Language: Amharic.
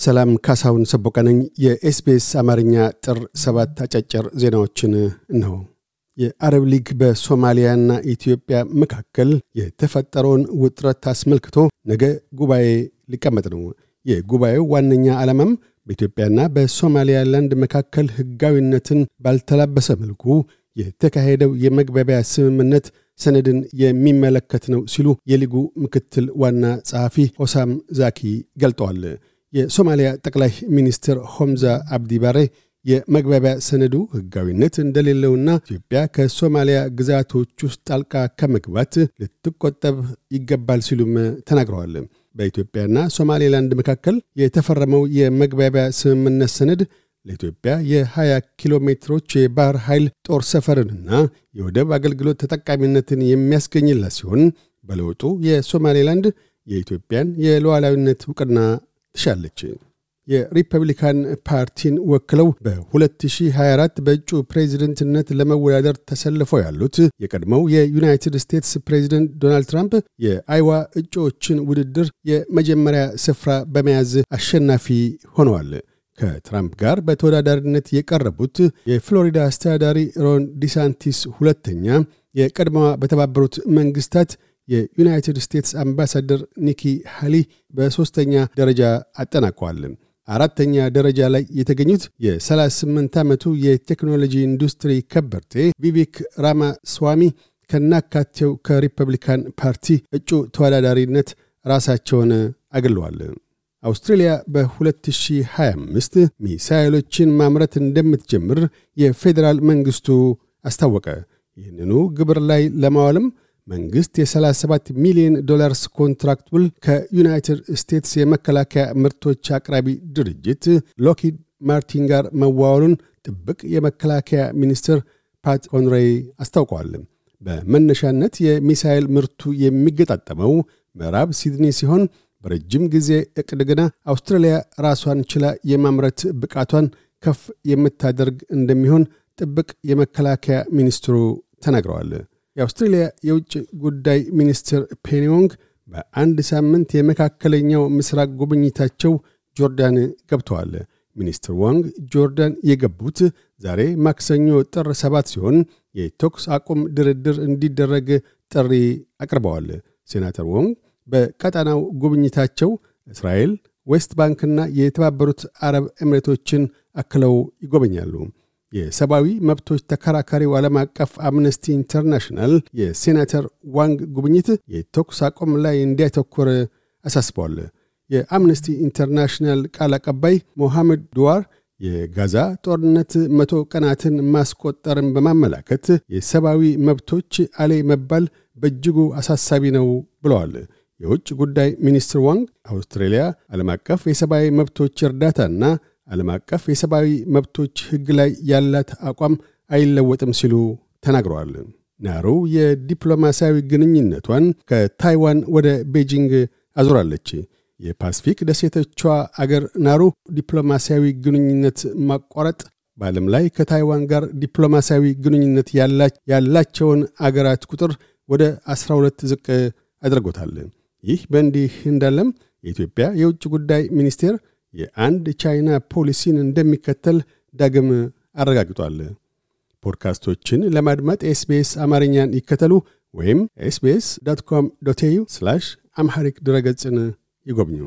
ሰላም ካሳሁን ሰቦቀ ነኝ። የኤስቢኤስ አማርኛ ጥር ሰባት አጫጭር ዜናዎችን ነው። የአረብ ሊግ በሶማሊያና ኢትዮጵያ መካከል የተፈጠረውን ውጥረት አስመልክቶ ነገ ጉባኤ ሊቀመጥ ነው። የጉባኤው ዋነኛ ዓላማም በኢትዮጵያና በሶማሊያላንድ መካከል ሕጋዊነትን ባልተላበሰ መልኩ የተካሄደው የመግባቢያ ስምምነት ሰነድን የሚመለከት ነው ሲሉ የሊጉ ምክትል ዋና ጸሐፊ ሆሳም ዛኪ ገልጠዋል። የሶማሊያ ጠቅላይ ሚኒስትር ሆምዛ አብዲ ባሬ የመግባቢያ ሰነዱ ሕጋዊነት እንደሌለውና ኢትዮጵያ ከሶማሊያ ግዛቶች ውስጥ ጣልቃ ከመግባት ልትቆጠብ ይገባል ሲሉም ተናግረዋል። በኢትዮጵያና ሶማሌላንድ መካከል የተፈረመው የመግባቢያ ስምምነት ሰነድ ለኢትዮጵያ የ20 ኪሎ ሜትሮች የባህር ኃይል ጦር ሰፈርንና የወደብ አገልግሎት ተጠቃሚነትን የሚያስገኝላት ሲሆን በለውጡ የሶማሌላንድ የኢትዮጵያን የሉዓላዊነት ዕውቅና ትሻለች። የሪፐብሊካን ፓርቲን ወክለው በ2024 በእጩ ፕሬዚደንትነት ለመወዳደር ተሰልፈው ያሉት የቀድሞው የዩናይትድ ስቴትስ ፕሬዚደንት ዶናልድ ትራምፕ የአይዋ እጩዎችን ውድድር የመጀመሪያ ስፍራ በመያዝ አሸናፊ ሆነዋል። ከትራምፕ ጋር በተወዳዳሪነት የቀረቡት የፍሎሪዳ አስተዳዳሪ ሮን ዲሳንቲስ ሁለተኛ፣ የቀድሞዋ በተባበሩት መንግስታት የዩናይትድ ስቴትስ አምባሳደር ኒኪ ሃሊ በሦስተኛ ደረጃ አጠናቀዋል። አራተኛ ደረጃ ላይ የተገኙት የ38 ዓመቱ የቴክኖሎጂ ኢንዱስትሪ ከበርቴ ቪቪክ ራማስዋሚ ከናካቴው ከሪፐብሊካን ፓርቲ እጩ ተወዳዳሪነት ራሳቸውን አግለዋል። አውስትሬልያ በ2025 ሚሳይሎችን ማምረት እንደምትጀምር የፌዴራል መንግሥቱ አስታወቀ። ይህንኑ ግብር ላይ ለማዋልም መንግሥት የ37 ሚሊዮን dollars contract ውል ከዩናይትድ ስቴትስ የመከላከያ ምርቶች አቅራቢ ድርጅት ሎክሂድ ማርቲን ጋር መዋዋሉን ጥብቅ የመከላከያ ሚኒስትር ፓት ኮንሬይ አስታውቀዋል። በመነሻነት የሚሳይል ምርቱ የሚገጣጠመው ምዕራብ ሲድኒ ሲሆን በረጅም ጊዜ ዕቅድ ግና አውስትራሊያ ራሷን ችላ የማምረት ብቃቷን ከፍ የምታደርግ እንደሚሆን ጥብቅ የመከላከያ ሚኒስትሩ ተናግረዋል። የአውስትሬልያ የውጭ ጉዳይ ሚኒስትር ፔኒ ዋንግ በአንድ ሳምንት የመካከለኛው ምስራቅ ጉብኝታቸው ጆርዳን ገብተዋል። ሚኒስትር ዋንግ ጆርዳን የገቡት ዛሬ ማክሰኞ ጥር ሰባት ሲሆን የተኩስ አቁም ድርድር እንዲደረግ ጥሪ አቅርበዋል። ሴናተር ዋንግ በቀጠናው ጉብኝታቸው እስራኤል፣ ዌስት ባንክና የተባበሩት አረብ ኤምሬቶችን አክለው ይጎበኛሉ። የሰብአዊ መብቶች ተከራካሪው ዓለም አቀፍ አምነስቲ ኢንተርናሽናል የሴናተር ዋንግ ጉብኝት የተኩስ አቁም ላይ እንዲያተኮር አሳስበዋል። የአምነስቲ ኢንተርናሽናል ቃል አቀባይ ሞሐመድ ዱዋር የጋዛ ጦርነት መቶ ቀናትን ማስቆጠርን በማመላከት የሰብአዊ መብቶች አለመከበር በእጅጉ አሳሳቢ ነው ብለዋል። የውጭ ጉዳይ ሚኒስትር ዋንግ አውስትሬልያ ዓለም አቀፍ የሰብአዊ መብቶች እርዳታና ዓለም አቀፍ የሰብአዊ መብቶች ሕግ ላይ ያላት አቋም አይለወጥም ሲሉ ተናግረዋል። ናሩ የዲፕሎማሲያዊ ግንኙነቷን ከታይዋን ወደ ቤጂንግ አዙራለች። የፓስፊክ ደሴቶቿ አገር ናሩ ዲፕሎማሲያዊ ግንኙነት ማቋረጥ በዓለም ላይ ከታይዋን ጋር ዲፕሎማሲያዊ ግንኙነት ያላቸውን አገራት ቁጥር ወደ 12 ዝቅ አድርጎታል። ይህ በእንዲህ እንዳለም የኢትዮጵያ የውጭ ጉዳይ ሚኒስቴር የአንድ ቻይና ፖሊሲን እንደሚከተል ዳግም አረጋግጧል። ፖድካስቶችን ለማድመጥ ኤስቢኤስ አማርኛን ይከተሉ ወይም SBS dot com dot au Amharic ድረገጽን ይጎብኙ።